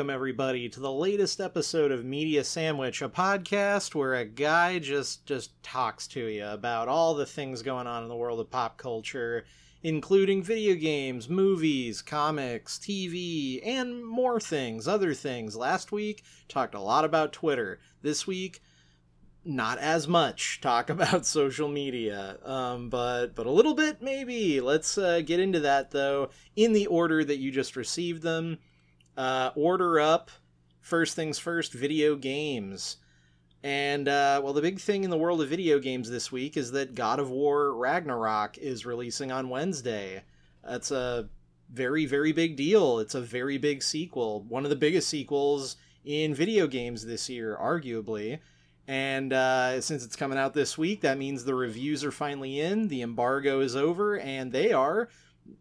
welcome everybody to the latest episode of Media Sandwich, a podcast where a guy just just talks to you about all the things going on in the world of pop culture, including video games, movies, comics, TV, and more things, other things. Last week talked a lot about Twitter. This week not as much talk about social media um, but but a little bit maybe let's uh, get into that though in the order that you just received them uh, order up first things first video games. And uh, well the big thing in the world of video games this week is that god of war ragnarok is releasing on wednesday. That's a very very big deal. It's a very big sequel one of the biggest sequels in video games this year arguably. And uh, since it's coming out this week, that means the reviews are finally in, the embargo is over, and they are,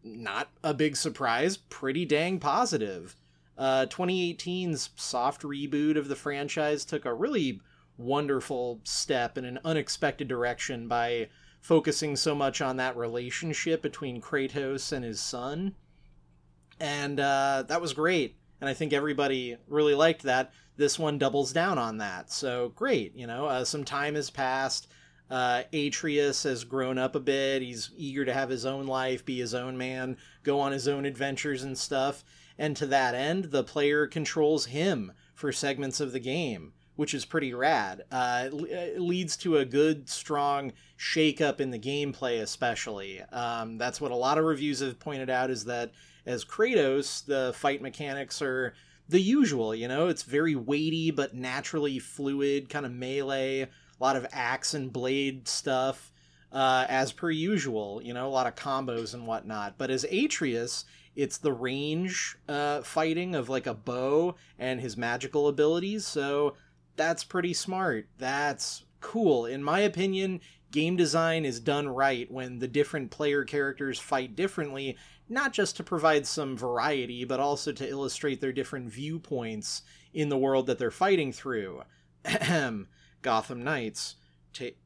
not a big surprise, pretty dang positive. Uh, 2018's soft reboot of the franchise took a really wonderful step in an unexpected direction by focusing so much on that relationship between Kratos and his son. And uh, that was great. And I think everybody really liked that this one doubles down on that. So great, you know, uh, some time has passed. Uh, Atreus has grown up a bit. He's eager to have his own life, be his own man, go on his own adventures and stuff. And to that end, the player controls him for segments of the game, which is pretty rad. Uh, it leads to a good, strong shakeup in the gameplay, especially. Um, that's what a lot of reviews have pointed out is that as Kratos, the fight mechanics are the usual, you know, it's very weighty but naturally fluid, kind of melee, a lot of axe and blade stuff, uh, as per usual, you know, a lot of combos and whatnot. But as Atreus, it's the range uh, fighting of like a bow and his magical abilities, so that's pretty smart. That's cool. In my opinion, game design is done right when the different player characters fight differently not just to provide some variety, but also to illustrate their different viewpoints in the world that they're fighting through. Gotham Knights,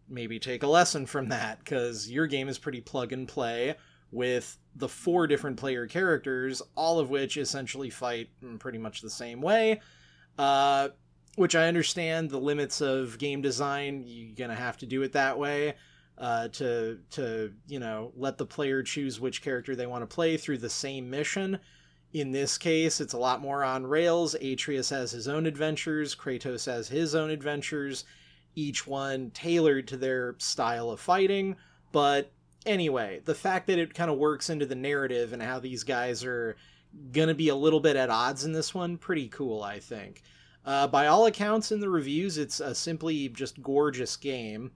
maybe take a lesson from that, because your game is pretty plug and play with the four different player characters, all of which essentially fight in pretty much the same way. Uh, which I understand the limits of game design, you're gonna have to do it that way uh, to to you know let the player choose which character they want to play through the same mission. In this case, it's a lot more on rails. Atreus has his own adventures, Kratos has his own adventures, each one tailored to their style of fighting. But anyway, the fact that it kind of works into the narrative and how these guys are gonna be a little bit at odds in this one, pretty cool, I think. Uh, by all accounts in the reviews, it's a simply just gorgeous game.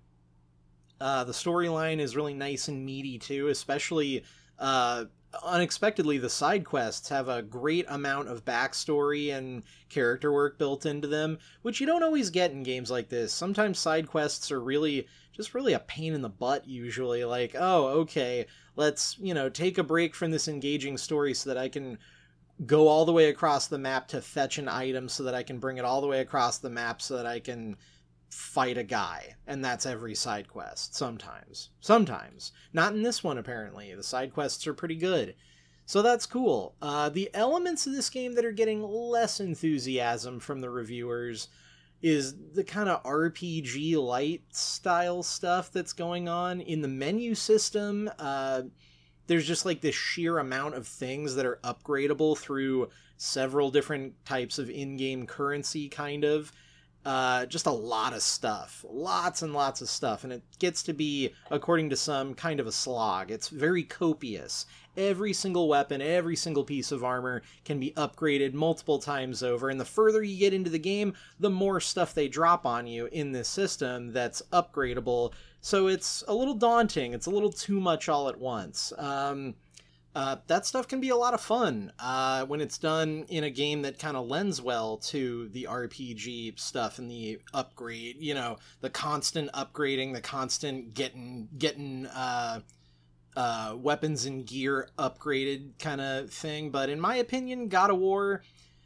Uh, the storyline is really nice and meaty too, especially uh, unexpectedly the side quests have a great amount of backstory and character work built into them which you don't always get in games like this. Sometimes side quests are really just really a pain in the butt usually. Like oh okay let's you know take a break from this engaging story so that i can go all the way across the map to fetch an item so that i can bring it all the way across the map so that i can fight a guy and that's every side quest sometimes. Sometimes. Not in this one apparently. The side quests are pretty good. So that's cool. Uh, the elements of this game that are getting less enthusiasm from the reviewers is the kind of rpg light style stuff that's going on. In the menu system uh, there's just like this sheer amount of things that are upgradable through several different types of in-game currency kind of uh, just a lot of stuff, lots and lots of stuff, and it gets to be, according to some, kind of a slog. It's very copious. Every single weapon, every single piece of armor can be upgraded multiple times over, and the further you get into the game, the more stuff they drop on you in this system that's upgradable. So it's a little daunting. It's a little too much all at once. Um, uh, that stuff can be a lot of fun uh, when it's done in a game that kind of lends well to the RPG stuff and the upgrade. You know, the constant upgrading, the constant getting getting uh, uh weapons and gear upgraded kind of thing. But in my opinion, God of War.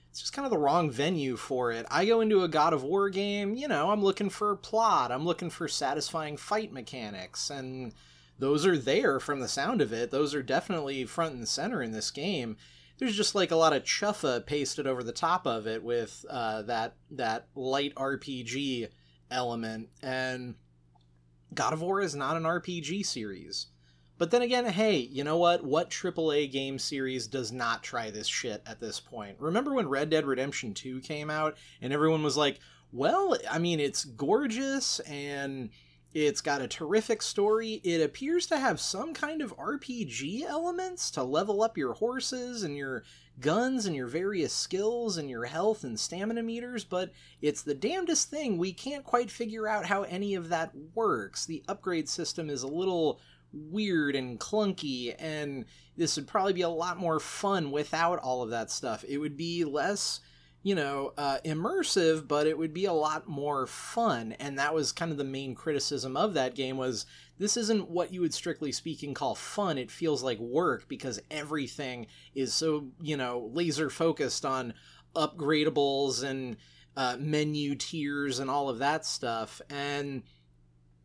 It's just kind of the wrong venue for it. I go into a God of War game, you know, I'm looking for plot, I'm looking for satisfying fight mechanics, and those are there from the sound of it. Those are definitely front and center in this game. there's just like a lot of chuffa pasted over the top of it with uh, that that light RPG element. And God of War is not an RPG series. But then again, hey, you know what? What AAA game series does not try this shit at this point? Remember when Red Dead Redemption 2 came out and everyone was like, well, I mean, it's gorgeous and it's got a terrific story. It appears to have some kind of RPG elements to level up your horses and your guns and your various skills and your health and stamina meters, but it's the damnedest thing. We can't quite figure out how any of that works. The upgrade system is a little weird and clunky, and this would probably be a lot more fun without all of that stuff. It would be less you know, uh, immersive, but it would be a lot more fun. And that was kind of the main criticism of that game was this isn't what you would strictly speaking call fun. It feels like work because everything is so, you know, laser focused on upgradables and uh, menu tiers and all of that stuff. And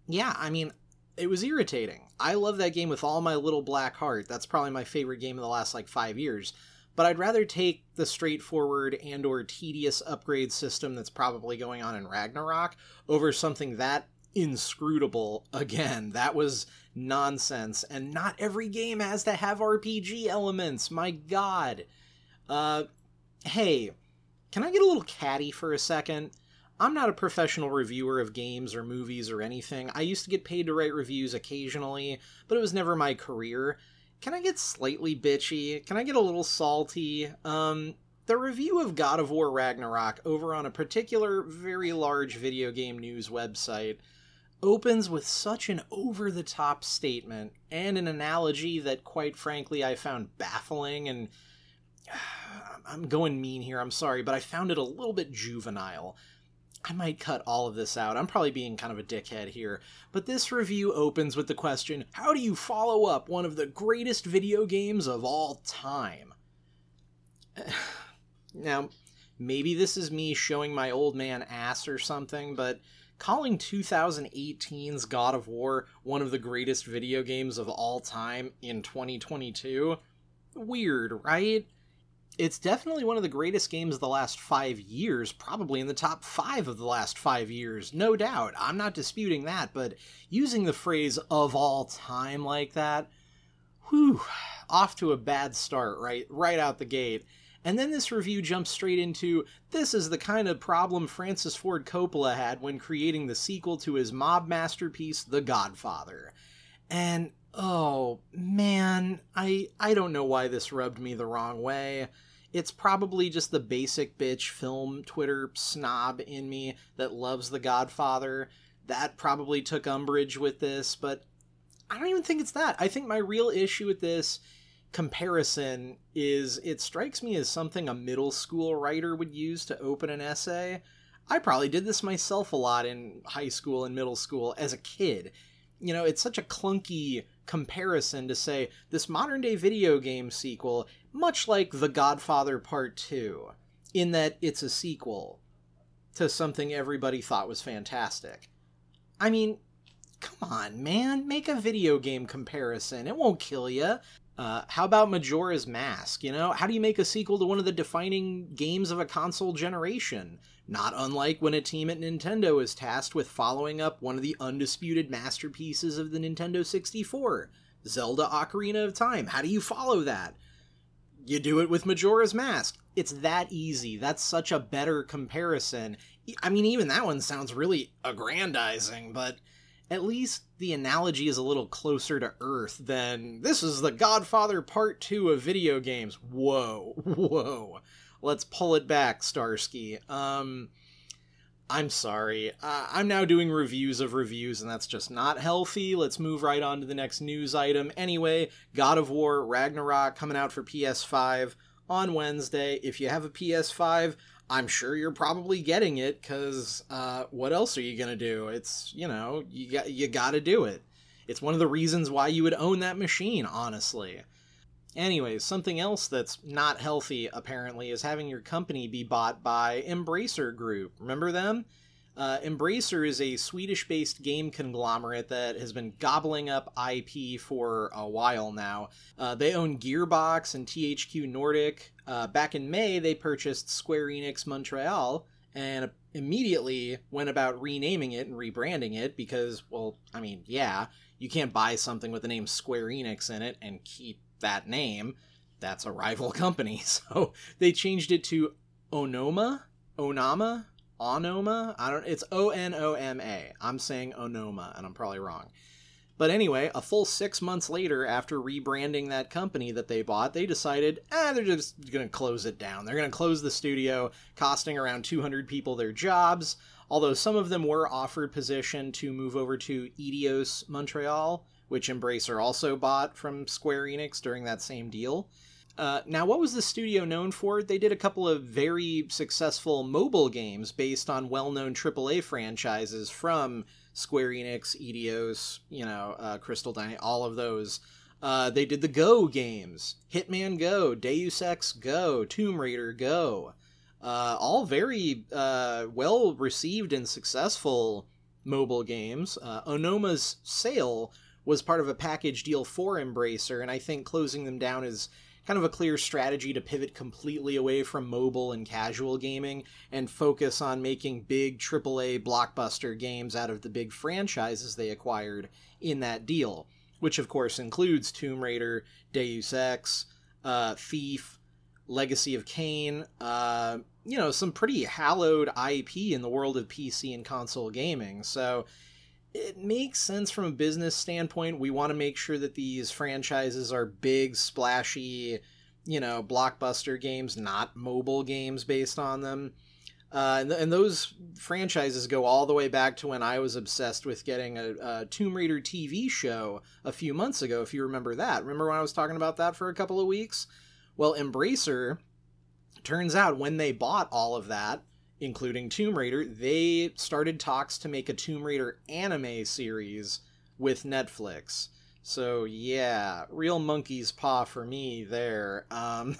yeah, I mean, it was irritating. I love that game with all my little black heart. That's probably my favorite game of the last like five years but I'd rather take the straightforward and or tedious upgrade system that's probably going on in Ragnarok over something that inscrutable again. That was nonsense and not every game has to have RPG elements. My god. Uh hey, can I get a little catty for a second? I'm not a professional reviewer of games or movies or anything. I used to get paid to write reviews occasionally, but it was never my career can I get slightly bitchy? Can I get a little salty? Um, the review of God of War Ragnarok over on a particular very large video game news website opens with such an over the top statement and an analogy that, quite frankly, I found baffling and. I'm going mean here, I'm sorry, but I found it a little bit juvenile. I might cut all of this out. I'm probably being kind of a dickhead here. But this review opens with the question How do you follow up one of the greatest video games of all time? now, maybe this is me showing my old man ass or something, but calling 2018's God of War one of the greatest video games of all time in 2022? Weird, right? It's definitely one of the greatest games of the last five years, probably in the top five of the last five years, no doubt. I'm not disputing that, but using the phrase of all time like that, whew, off to a bad start right right out the gate. And then this review jumps straight into this is the kind of problem Francis Ford Coppola had when creating the sequel to his mob masterpiece, The Godfather. And oh man, I I don't know why this rubbed me the wrong way. It's probably just the basic bitch film Twitter snob in me that loves The Godfather. That probably took umbrage with this, but I don't even think it's that. I think my real issue with this comparison is it strikes me as something a middle school writer would use to open an essay. I probably did this myself a lot in high school and middle school as a kid. You know, it's such a clunky comparison to say this modern day video game sequel much like The Godfather Part 2, in that it's a sequel to something everybody thought was fantastic. I mean, come on, man, make a video game comparison. It won't kill you. Uh, how about Majora's Mask? You know, how do you make a sequel to one of the defining games of a console generation? Not unlike when a team at Nintendo is tasked with following up one of the undisputed masterpieces of the Nintendo 64, Zelda Ocarina of Time. How do you follow that? You do it with Majora's Mask. It's that easy. That's such a better comparison. I mean, even that one sounds really aggrandizing, but at least the analogy is a little closer to Earth than this is the Godfather Part 2 of video games. Whoa, whoa. Let's pull it back, Starsky. Um, I'm sorry. Uh, I'm now doing reviews of reviews, and that's just not healthy. Let's move right on to the next news item. Anyway, God of War Ragnarok coming out for PS5 on Wednesday. If you have a PS5, I'm sure you're probably getting it because uh, what else are you gonna do? It's you know you got you got to do it. It's one of the reasons why you would own that machine, honestly. Anyways, something else that's not healthy, apparently, is having your company be bought by Embracer Group. Remember them? Uh, Embracer is a Swedish based game conglomerate that has been gobbling up IP for a while now. Uh, they own Gearbox and THQ Nordic. Uh, back in May, they purchased Square Enix Montreal and immediately went about renaming it and rebranding it because, well, I mean, yeah, you can't buy something with the name Square Enix in it and keep that name. That's a rival company. So they changed it to Onoma, Onama, Onoma. I don't. It's O N O M A. I'm saying Onoma, and I'm probably wrong. But anyway, a full six months later, after rebranding that company that they bought, they decided, eh, they're just going to close it down. They're going to close the studio, costing around 200 people their jobs. Although some of them were offered position to move over to Eidos Montreal, which Embracer also bought from Square Enix during that same deal. Uh, now, what was the studio known for? They did a couple of very successful mobile games based on well known AAA franchises from Square Enix, Eidos, you know, uh, Crystal Dynamics, all of those. Uh, they did the Go games Hitman Go, Deus Ex Go, Tomb Raider Go. Uh, all very uh, well received and successful mobile games. Uh, Onoma's sale was part of a package deal for Embracer, and I think closing them down is kind of a clear strategy to pivot completely away from mobile and casual gaming and focus on making big AAA blockbuster games out of the big franchises they acquired in that deal, which of course includes Tomb Raider, Deus Ex, uh, Thief, Legacy of Kain, uh, you know, some pretty hallowed IP in the world of PC and console gaming. So it makes sense from a business standpoint. We want to make sure that these franchises are big, splashy, you know, blockbuster games, not mobile games based on them. Uh, and, and, those franchises go all the way back to when I was obsessed with getting a, a, Tomb Raider TV show a few months ago, if you remember that. Remember when I was talking about that for a couple of weeks? Well, Embracer, turns out when they bought all of that, including Tomb Raider, they started talks to make a Tomb Raider anime series with Netflix. So yeah, real monkey's paw for me there. Um,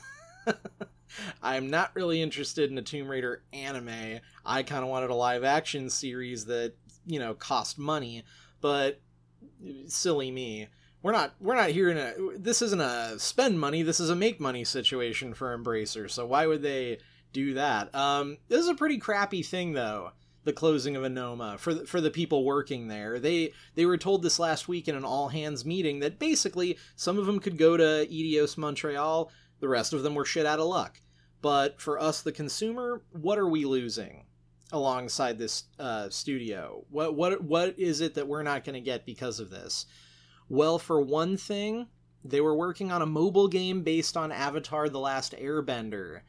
I'm not really interested in a Tomb Raider anime. I kind of wanted a live action series that you know cost money, but silly me. We're not we're not here in a this isn't a spend money. This is a make money situation for Embracer. So why would they? Do that. Um, this is a pretty crappy thing, though. The closing of Onoma for the, for the people working there. They they were told this last week in an all hands meeting that basically some of them could go to Eidos Montreal, the rest of them were shit out of luck. But for us, the consumer, what are we losing alongside this uh, studio? What what what is it that we're not going to get because of this? Well, for one thing, they were working on a mobile game based on Avatar: The Last Airbender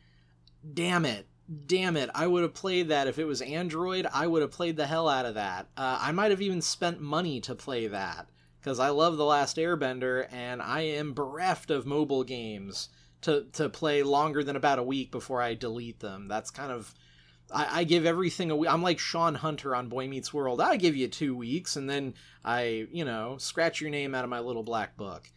damn it damn it i would have played that if it was android i would have played the hell out of that uh, i might have even spent money to play that because i love the last airbender and i am bereft of mobile games to, to play longer than about a week before i delete them that's kind of I, I give everything a week. I'm like Shawn Hunter on Boy Meets World. I give you two weeks, and then I, you know, scratch your name out of my little black book.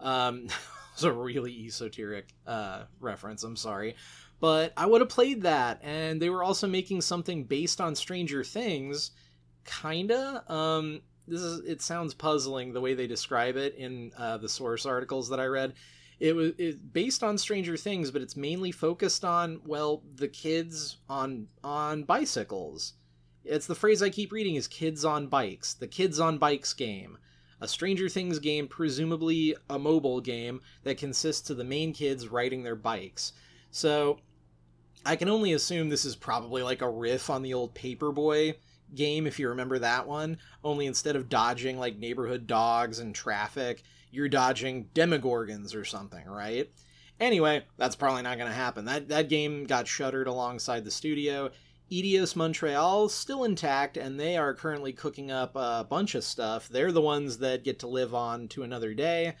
Um, it's a really esoteric uh, reference. I'm sorry, but I would have played that, and they were also making something based on Stranger Things, kinda. Um, this is it sounds puzzling the way they describe it in uh, the source articles that I read. It was it, based on Stranger Things, but it's mainly focused on well the kids on on bicycles. It's the phrase I keep reading is kids on bikes. The kids on bikes game a Stranger Things game, presumably a mobile game that consists of the main kids riding their bikes. So I can only assume this is probably like a riff on the old Paperboy game, if you remember that one. Only instead of dodging like neighborhood dogs and traffic, you're dodging demogorgons or something, right? Anyway, that's probably not going to happen. That that game got shuttered alongside the studio. Eidos Montreal still intact, and they are currently cooking up a bunch of stuff. They're the ones that get to live on to another day.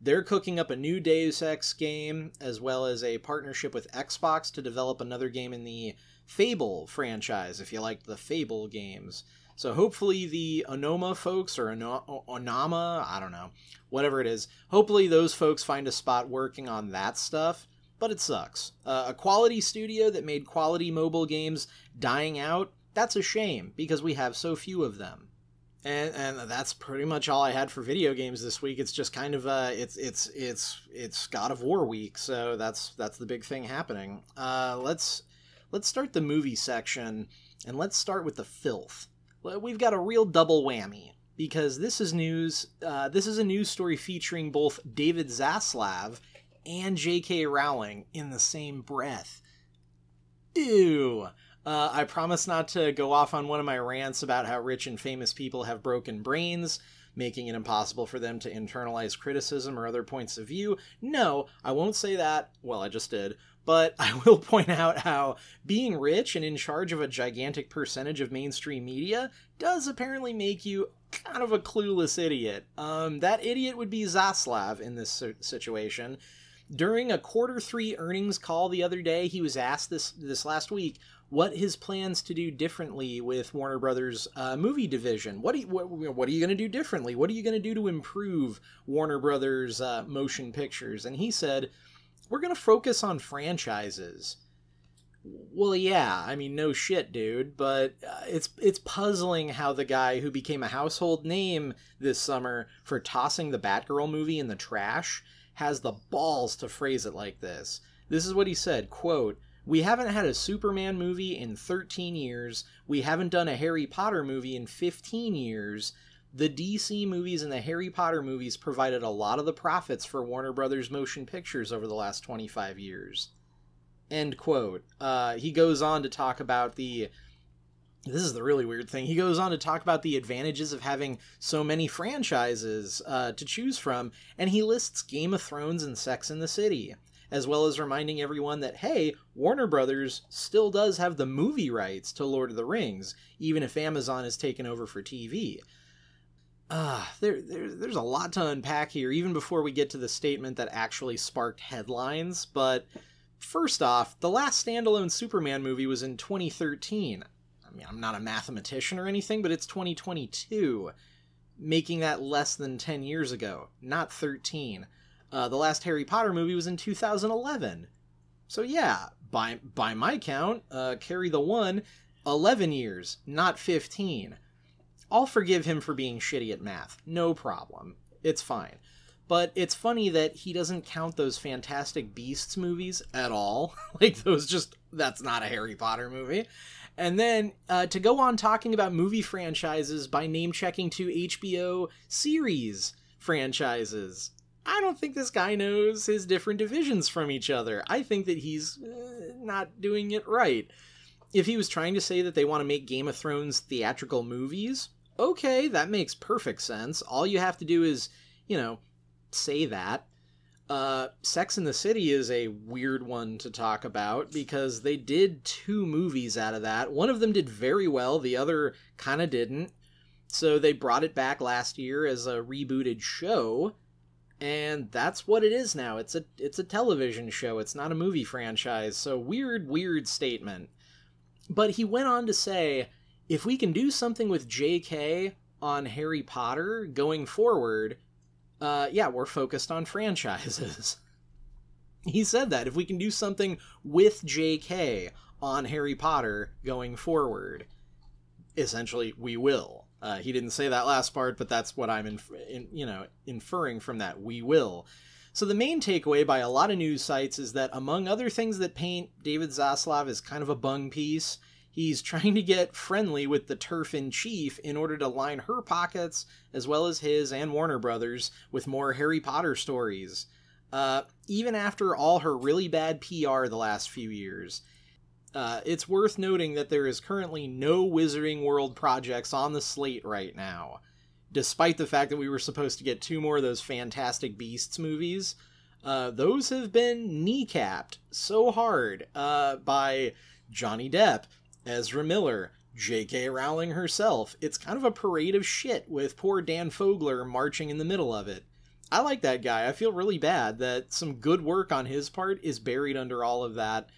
They're cooking up a new Deus Ex game, as well as a partnership with Xbox to develop another game in the Fable franchise, if you like the Fable games. So hopefully the Onoma folks, or Onama, I don't know, whatever it is, hopefully those folks find a spot working on that stuff, but it sucks. Uh, a quality studio that made quality mobile games dying out, That's a shame because we have so few of them. And, and that's pretty much all I had for video games this week. It's just kind of uh, it's it's it's it's God of War week, so that's that's the big thing happening. Uh, let's let's start the movie section, and let's start with the filth. We've got a real double whammy because this is news. Uh, this is a news story featuring both David Zaslav and J.K. Rowling in the same breath. Ew. Uh, I promise not to go off on one of my rants about how rich and famous people have broken brains, making it impossible for them to internalize criticism or other points of view. No, I won't say that. Well, I just did. But I will point out how being rich and in charge of a gigantic percentage of mainstream media does apparently make you kind of a clueless idiot. Um, that idiot would be Zaslav in this situation. During a quarter three earnings call the other day, he was asked this this last week what his plans to do differently with Warner Brothers uh, movie division. What, you, what, what, are you going to do differently? What are you going to do to improve Warner Brothers uh, motion pictures? And he said, "We're going to focus on franchises." Well, yeah, I mean, no shit, dude. But uh, it's it's puzzling how the guy who became a household name this summer for tossing the Batgirl movie in the trash has the balls to phrase it like this. This is what he said, quote, we haven't had a Superman movie in 13 years. We haven't done a Harry Potter movie in 15 years. The DC movies and the Harry Potter movies provided a lot of the profits for Warner Brothers Motion Pictures over the last 25 years. End quote. Uh, he goes on to talk about the. This is the really weird thing. He goes on to talk about the advantages of having so many franchises uh, to choose from, and he lists Game of Thrones and Sex in the City as well as reminding everyone that, hey, Warner Brothers still does have the movie rights to Lord of the Rings, even if Amazon has taken over for TV. Ah, uh, there, there, there's a lot to unpack here, even before we get to the statement that actually sparked headlines. But first off, the last standalone Superman movie was in 2013. I mean, I'm not a mathematician or anything, but it's 2022, making that less than 10 years ago, not 13. Uh, the last Harry Potter movie was in 2011. So yeah, by by my count, uh, carry the one, 11 years, not 15. I'll forgive him for being shitty at math. No problem. It's fine. But it's funny that he doesn't count those Fantastic Beasts movies at all. like those just that's not a Harry Potter movie. And then uh, to go on talking about movie franchises by name checking to HBO series franchises. I don't think this guy knows his different divisions from each other. I think that he's uh, not doing it right. If he was trying to say that they want to make Game of Thrones theatrical movies, okay, that makes perfect sense. All you have to do is, you know, say that. Uh, Sex in the City is a weird one to talk about because they did two movies out of that. One of them did very well, the other kind of didn't. So they brought it back last year as a rebooted show and that's what it is now. It's a it's a television show. It's not a movie franchise. So weird weird statement. But he went on to say, if we can do something with JK on Harry Potter going forward, uh yeah, we're focused on franchises. he said that if we can do something with JK on Harry Potter going forward, essentially we will. Uh, he didn't say that last part, but that's what I'm in, in, you know inferring from that. We will. So the main takeaway by a lot of news sites is that among other things that paint David Zaslav as kind of a bung piece, he's trying to get friendly with the TERF in chief in order to line her pockets as well as his and Warner Brothers with more Harry Potter stories. Uh, even after all her really bad PR the last few years, uh, it's worth noting that there is currently no Wizarding World projects on the slate right now, despite the fact that we were supposed to get two more of those Fantastic Beasts movies. Uh, those have been kneecapped so hard uh, by Johnny Depp, Ezra Miller, J.K. Rowling herself. It's kind of a parade of shit with poor Dan Fogler marching in the middle of it. I like that guy. I feel really bad that some good work on his part is buried under all of that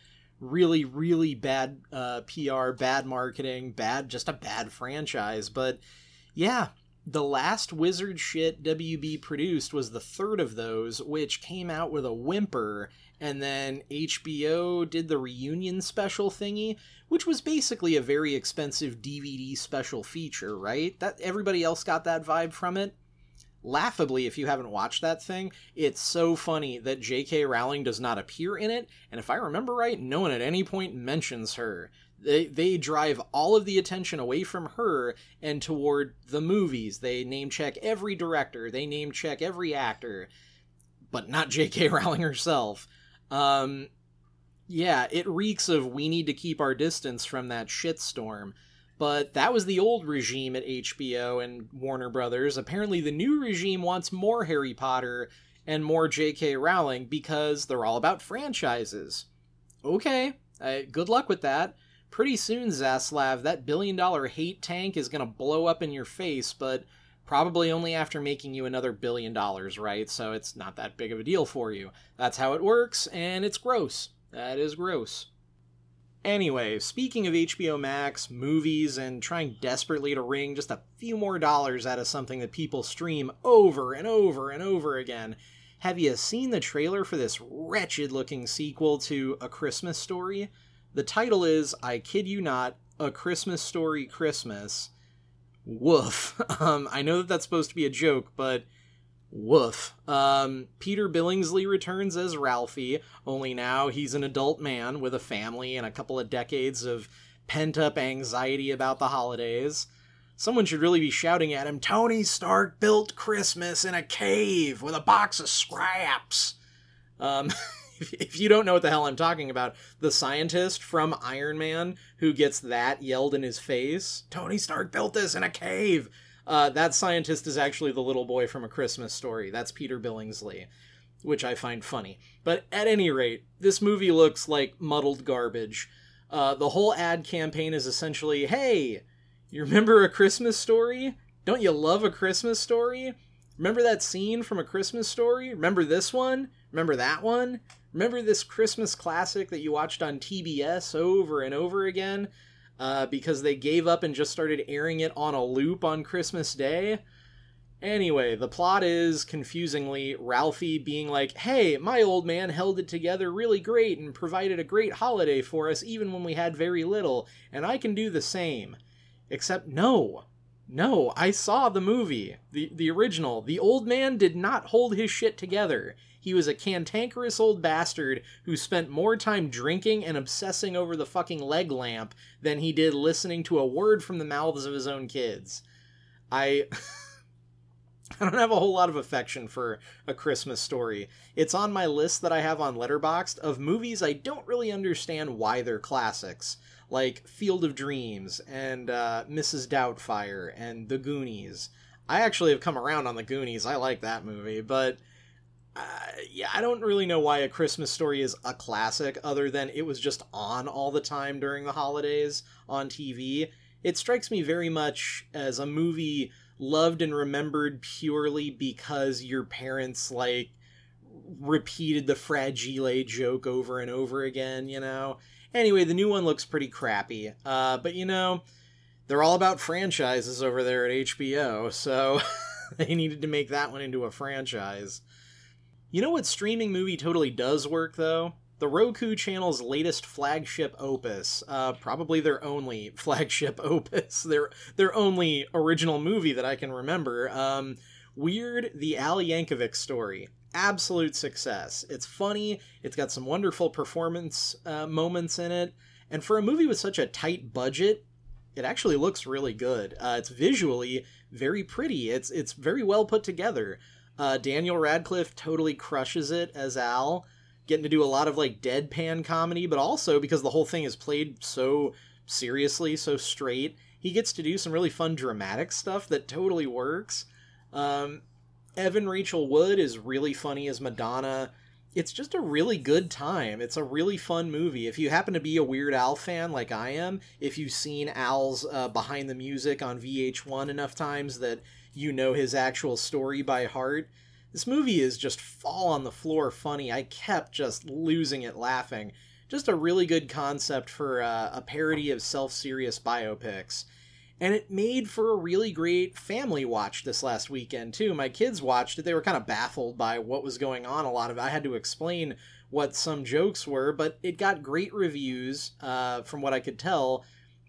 really really bad uh, PR, bad marketing, bad just a bad franchise. But yeah, the last wizard shit WB produced was the third of those, which came out with a whimper, and then HBO did the reunion special thingy, which was basically a very expensive DVD special feature, right? That everybody else got that vibe from it. Laughably, if you haven't watched that thing, it's so funny that J.K. Rowling does not appear in it, and if I remember right, no one at any point mentions her. They they drive all of the attention away from her and toward the movies. They name check every director, they name check every actor, but not J.K. Rowling herself. Um, yeah, it reeks of we need to keep our distance from that shitstorm. But that was the old regime at HBO and Warner Brothers. Apparently, the new regime wants more Harry Potter and more J.K. Rowling because they're all about franchises. Okay, uh, good luck with that. Pretty soon, Zaslav, that billion dollar hate tank is going to blow up in your face, but probably only after making you another billion dollars, right? So it's not that big of a deal for you. That's how it works, and it's gross. That is gross. Anyway, speaking of HBO Max, movies, and trying desperately to wring just a few more dollars out of something that people stream over and over and over again, have you seen the trailer for this wretched looking sequel to A Christmas Story? The title is, I kid you not, A Christmas Story Christmas. Woof. Um, I know that that's supposed to be a joke, but Woof. Um, Peter Billingsley returns as Ralphie, only now he's an adult man with a family and a couple of decades of pent up anxiety about the holidays. Someone should really be shouting at him Tony Stark built Christmas in a cave with a box of scraps. Um, if you don't know what the hell I'm talking about, the scientist from Iron Man who gets that yelled in his face Tony Stark built this in a cave uh, that scientist is actually the little boy from A Christmas Story. That's Peter Billingsley, which I find funny. But at any rate, this movie looks like muddled garbage. Uh, the whole ad campaign is essentially hey, you remember A Christmas Story? Don't you love A Christmas Story? Remember that scene from A Christmas Story? Remember this one? Remember that one? Remember this Christmas classic that you watched on TBS over and over again? uh, because they gave up and just started airing it on a loop on Christmas Day. Anyway, the plot is, confusingly, Ralphie being like, hey, my old man held it together really great and provided a great holiday for us even when we had very little, and I can do the same. Except, no. No, I saw the movie, the, the original. The old man did not hold his shit together. He was a cantankerous old bastard who spent more time drinking and obsessing over the fucking leg lamp than he did listening to a word from the mouths of his own kids. I. I don't have a whole lot of affection for A Christmas Story. It's on my list that I have on Letterboxd of movies I don't really understand why they're classics, like Field of Dreams and uh, Mrs. Doubtfire and The Goonies. I actually have come around on The Goonies. I like that movie, but uh, yeah, I don't really know why A Christmas Story is a classic, other than it was just on all the time during the holidays on TV. It strikes me very much as a movie loved and remembered purely because your parents, like, repeated the fragile joke over and over again, you know? Anyway, the new one looks pretty crappy. Uh, but, you know, they're all about franchises over there at HBO, so they needed to make that one into a franchise. You know what streaming movie totally does work, though? The Roku channel's latest flagship opus, uh, probably their only flagship opus, their their only original movie that I can remember. Um, Weird, the Al Yankovic story, absolute success. It's funny. It's got some wonderful performance uh, moments in it, and for a movie with such a tight budget, it actually looks really good. Uh, it's visually very pretty. It's it's very well put together. Uh, Daniel Radcliffe totally crushes it as Al, getting to do a lot of like deadpan comedy, but also because the whole thing is played so seriously, so straight, he gets to do some really fun dramatic stuff that totally works. Um, Evan Rachel Wood is really funny as Madonna. It's just a really good time. It's a really fun movie. If you happen to be a Weird Al fan like I am, if you've seen Al's uh, Behind the Music on VH1 enough times that you know his actual story by heart. This movie is just fall on the floor funny. I kept just losing it laughing. Just a really good concept for uh, a parody of self serious biopics. And it made for a really great family watch this last weekend, too. My kids watched it. They were kind of baffled by what was going on. A lot of it. I had to explain what some jokes were, but it got great reviews uh, from what I could tell.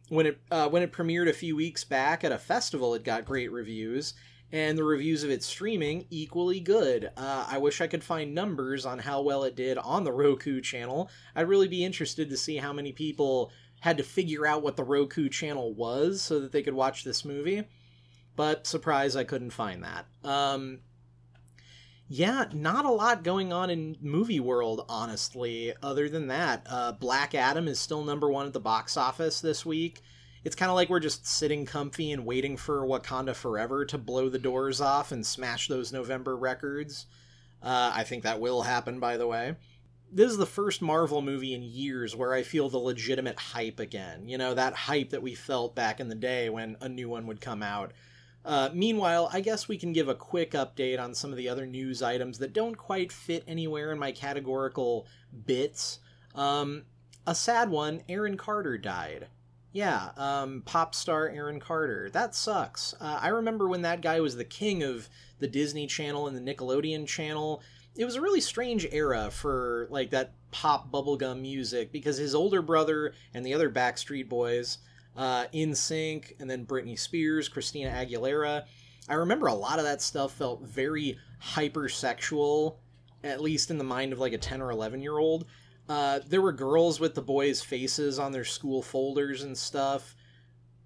When it uh, when it premiered a few weeks back at a festival, it got great reviews, and the reviews of its streaming equally good. Uh, I wish I could find numbers on how well it did on the Roku channel. I'd really be interested to see how many people had to figure out what the Roku channel was so that they could watch this movie. But surprise, I couldn't find that. Um, yeah, not a lot going on in movie world, honestly. Other than that, uh, Black Adam is still number one at the box office this week. It's kind of like we're just sitting comfy and waiting for Wakanda Forever to blow the doors off and smash those November records. Uh, I think that will happen, by the way this is the first Marvel movie in years where I feel the legitimate hype again. You know, that hype that we felt back in the day when a new one would come out. Uh, meanwhile, I guess we can give a quick update on some of the other news items that don't quite fit anywhere in my categorical bits. Um, a sad one Aaron Carter died. Yeah, um, pop star Aaron Carter. That sucks. Uh, I remember when that guy was the king of the Disney Channel and the Nickelodeon Channel it was a really strange era for like that pop bubblegum music because his older brother and the other Backstreet Boys, uh, sync, and then Britney Spears, Christina Aguilera. I remember a lot of that stuff felt very hypersexual, at least in the mind of like a 10 or 11 year old. Uh, there were girls with the boys' faces on their school folders and stuff.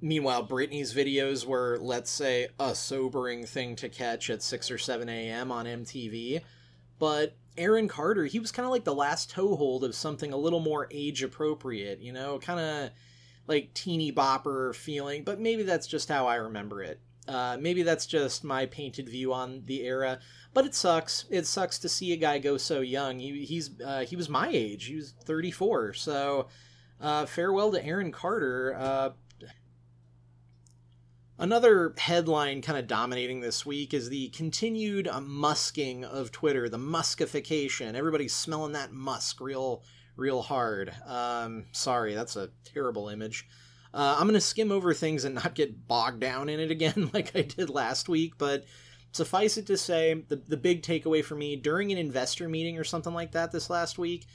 Meanwhile, Britney's videos were, let's say, a sobering thing to catch at 6 or 7 a.m. on MTV. But Aaron Carter, he was kind of like the last toehold of something a little more age appropriate, you know, kind of like teeny bopper feeling, but maybe that's just how I remember it. Uh, maybe that's just my painted view on the era, but it sucks. It sucks to see a guy go so young. He, he's uh, he was my age. He was 34. So uh, farewell to Aaron Carter. Another headline kind of dominating this week is the continued uh, musking of Twitter, the muskification. Everybody's smelling that musk real, real hard. Um, sorry, that's a terrible image. Uh, I'm going to skim over things and not get bogged down in it again like I did last week, but suffice it to say, the, the big takeaway for me during an investor meeting or something like that this last week,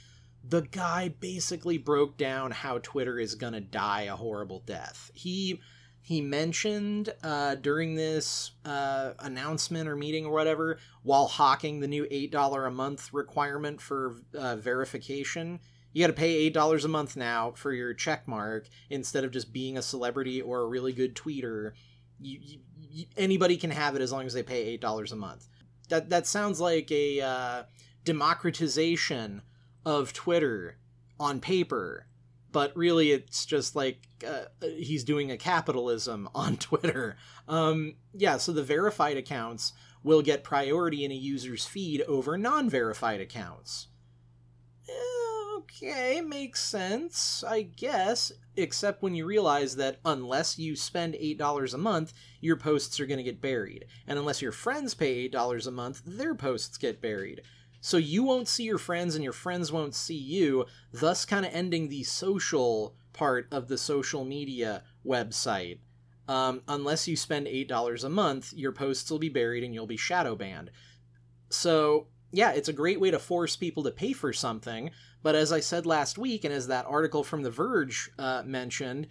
the guy basically broke down how Twitter is going to die a horrible death. He he mentioned uh, during this uh, announcement or meeting or whatever, while hawking the new $8 a month requirement for uh, verification. You got to pay $8 a month now for your check mark instead of just being a celebrity or a really good tweeter. You, you, anybody can have it as long as they pay $8 a month. That, that sounds like a uh, democratization of Twitter on paper but really it's just like uh, he's doing a capitalism on Twitter. Um, yeah, so the verified accounts will get priority in a user's feed over non verified accounts. Eh, okay, makes sense, I guess, except when you realize that unless you spend $8 a month, your posts are going to get buried. And unless your friends pay $8 a month, their posts get buried. So you won't see your friends and your friends won't see you, thus kind of ending the social part of the social media website. Um, unless you spend $8 a month, your posts will be buried and you'll be shadow banned. So, yeah, it's a great way to force people to pay for something. But as I said last week, and as that article from The Verge uh, mentioned,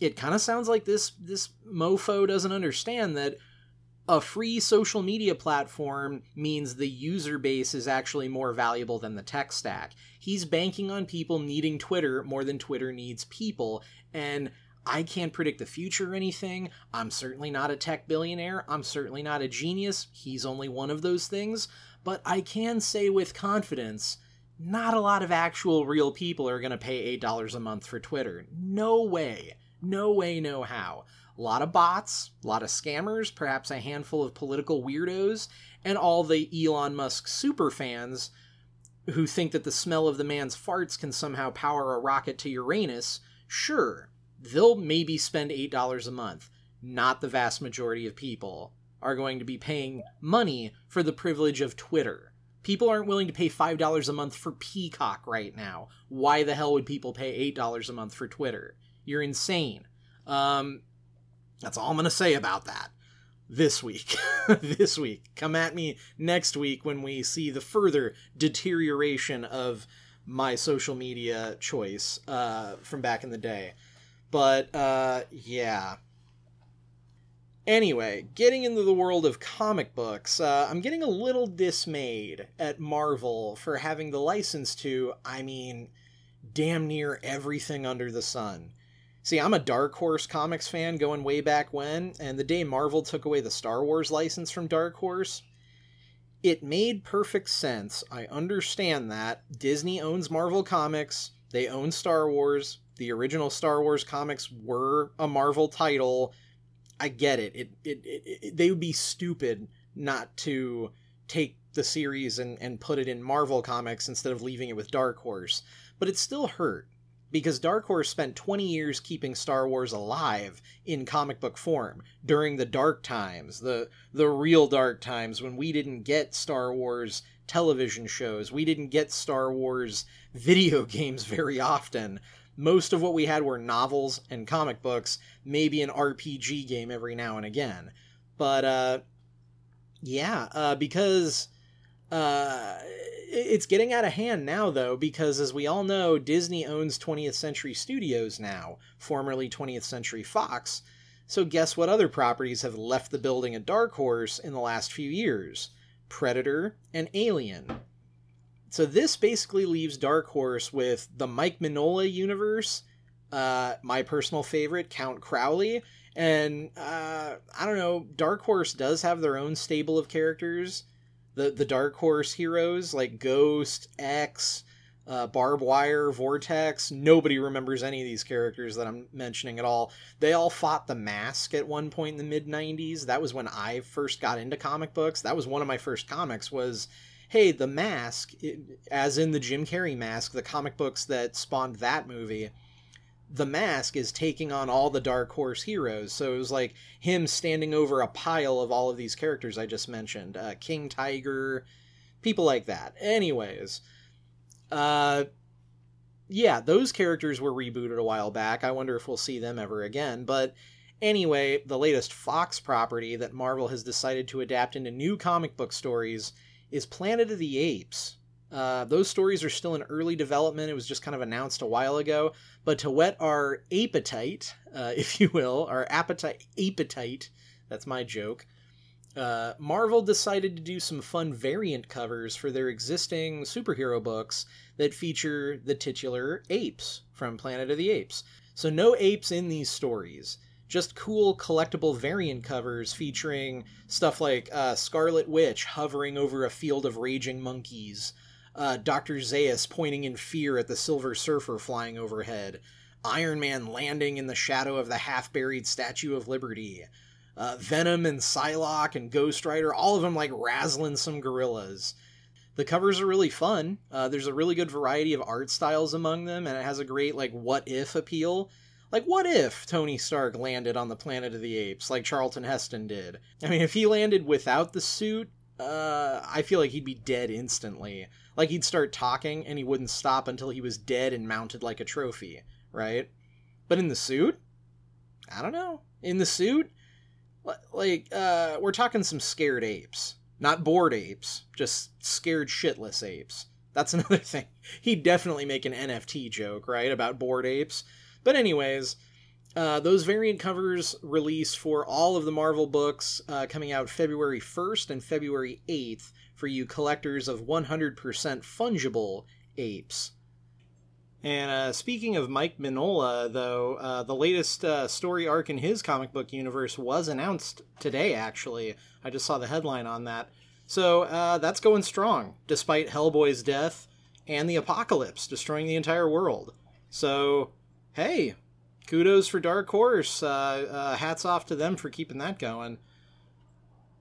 it kind of sounds like this this mofo doesn't understand that a free social media platform means the user base is actually more valuable than the tech stack. He's banking on people needing Twitter more than Twitter needs people, and I can't predict the future or anything. I'm certainly not a tech billionaire. I'm certainly not a genius. He's only one of those things. But I can say with confidence not a lot of actual real people are going to pay $8 a month for Twitter. No way. No way, no how a lot of bots, a lot of scammers, perhaps a handful of political weirdos, and all the Elon Musk super fans who think that the smell of the man's farts can somehow power a rocket to Uranus, sure, they'll maybe spend $8 a month. Not the vast majority of people are going to be paying money for the privilege of Twitter. People aren't willing to pay $5 a month for Peacock right now. Why the hell would people pay $8 a month for Twitter? You're insane. Um, That's all I'm going to say about that this week. this week. Come at me next week when we see the further deterioration of my social media choice uh, from back in the day. But uh, yeah. Anyway, getting into the world of comic books, uh, I'm getting a little dismayed at Marvel for having the license to, I mean, damn near everything under the sun. See, I'm a Dark Horse Comics fan going way back when, and the day Marvel took away the Star Wars license from Dark Horse, it made perfect sense. I understand that. Disney owns Marvel Comics, they own Star Wars. The original Star Wars comics were a Marvel title. I get it. It, it, it, it they would be stupid not to take the series and, and put it in Marvel Comics instead of leaving it with Dark Horse. But it still hurt because Dark Horse spent 20 years keeping Star Wars alive in comic book form during the dark times, the the real dark times when we didn't get Star Wars television shows, we didn't get Star Wars video games very often. Most of what we had were novels and comic books, maybe an RPG game every now and again. But uh yeah, uh because uh it's getting out of hand now though because as we all know disney owns 20th century studios now formerly 20th century fox. So guess what other properties have left the building at dark horse in the last few years? Predator and alien. So this basically leaves dark horse with the mike mignola universe uh, my personal favorite count crowley. And uh, i don't know dark horse does have their own stable of characters the the Dark Horse heroes like Ghost, X, uh, Barb Wire, Vortex. Nobody remembers any of these characters that I'm mentioning at all. They all fought the Mask at one point in the mid '90s. That was when I first got into comic books. That was one of my first comics. Was hey, the Mask, as in the Jim Carrey Mask, the comic books that spawned that movie the mask is taking on all the dark horse heroes. So it was like him standing over a pile of all of these characters i just mentioned uh, king tiger people like that. Anyways uh yeah those characters were rebooted a while back. I wonder if we'll see them ever again. But anyway the latest fox property that marvel has decided to adapt into new comic book stories is planet of the apes uh, those stories are still in early development. It was just kind of announced a while ago. But to whet our appetite, uh, if you will, our appetite, appetite, that's my joke, uh, Marvel decided to do some fun variant covers for their existing superhero books that feature the titular apes from Planet of the Apes. So, no apes in these stories, just cool collectible variant covers featuring stuff like uh, Scarlet Witch hovering over a field of raging monkeys, uh, Dr. Zaius pointing in fear at the Silver Surfer flying overhead, Iron Man landing in the shadow of the half buried Statue of Liberty, uh, Venom and Psylocke and Ghost Rider, all of them like razzling some gorillas. The covers are really fun. Uh, there's a really good variety of art styles among them, and it has a great like what if appeal. Like, what if Tony Stark landed on the planet of the apes like Charlton Heston did? I mean, if he landed without the suit, uh, I feel like he'd be dead instantly. Like he'd start talking and he wouldn't stop until he was dead and mounted like a trophy, right? But in the suit, I don't know. In the suit, like uh, we're talking some scared apes, not bored apes, just scared shitless apes. That's another thing. He'd definitely make an NFT joke, right, about bored apes. But anyways, uh, those variant covers release for all of the Marvel books uh, coming out February 1st and February 8th for you collectors of 100% fungible apes. And uh, speaking of Mike Mignola, though, uh, the latest uh, story arc in his comic book universe was announced today, actually. I just saw the headline on that. So uh, that's going strong, despite Hellboy's death and the apocalypse destroying the entire world. So, hey, kudos for Dark Horse. Uh, uh, hats off to them for keeping that going.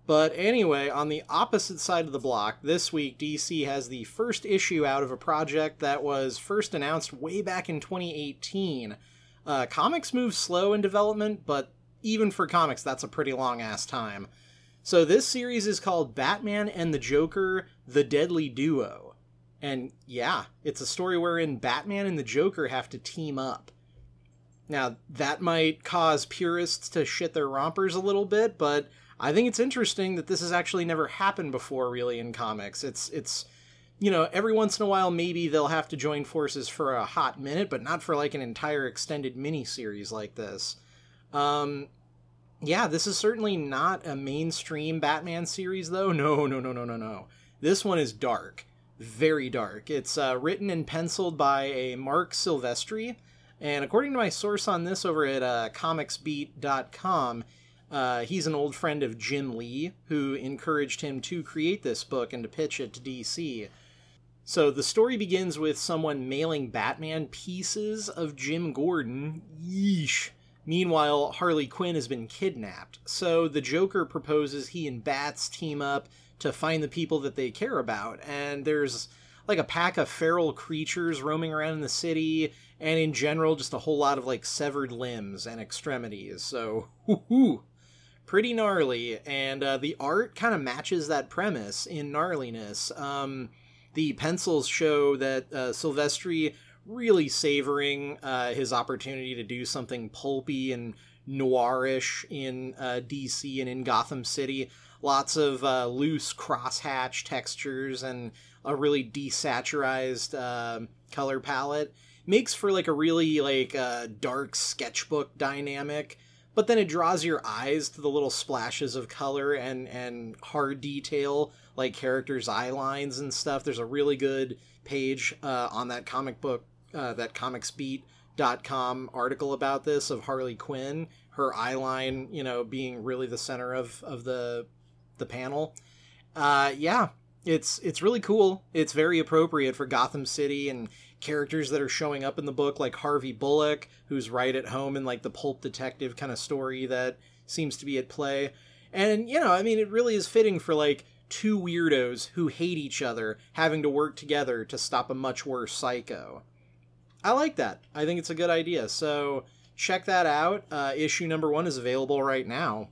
But anyway, on the opposite side of the block, this week DC has the first issue out of a project that was first announced way back in 2018. Uh, comics move slow in development, but even for comics, that's a pretty long ass time. So this series is called Batman and the Joker: The Deadly Duo. And yeah, it's a story wherein Batman and the Joker have to team up. Now, that might cause purists to shit their rompers a little bit, but I think it's interesting that this has actually never happened before really in comics. It's it's you know, every once in a while maybe they'll have to join forces for a hot minute, but not for like an entire extended mini series like this. Um yeah, this is certainly not a mainstream Batman series though. No, no, no, no, no, no. This one is dark. Very dark. It's uh, written and penciled by a Marc Silvestri, and according to my source on this over at uh, comicsbeat.com, uh, he's an old friend of Jim Lee, who encouraged him to create this book and to pitch it to DC. So the story begins with someone mailing Batman pieces of Jim Gordon. Yeesh. Meanwhile, Harley Quinn has been kidnapped. So the Joker proposes he and Bats team up to find the people that they care about. And there's like a pack of feral creatures roaming around in the city, and in general, just a whole lot of like severed limbs and extremities. So, whoo pretty gnarly, and uh, the art kind of matches that premise in gnarliness. Um, the pencils show that uh, Silvestri really savoring uh, his opportunity to do something pulpy and noirish in uh, DC and in Gotham City. Lots of uh, loose crosshatch textures and a really desaturized uh, color palette makes for like a really like uh, dark sketchbook dynamic but then it draws your eyes to the little splashes of color and and hard detail like characters eye lines and stuff. There's a really good page uh, on that comic book uh, that comicsbeat.com article about this of harley quinn her eye line you know being really the center of of the the panel. Uh, yeah it's it's really cool. It's very appropriate for gotham city and characters that are showing up in the book, like Harvey Bullock, who's right at home in like the pulp detective kind of story that seems to be at play. And, you know, I mean, it really is fitting for like two weirdos who hate each other having to work together to stop a much worse psycho. I like that. I think it's a good idea. So check that out. Uh, issue number one is available right now.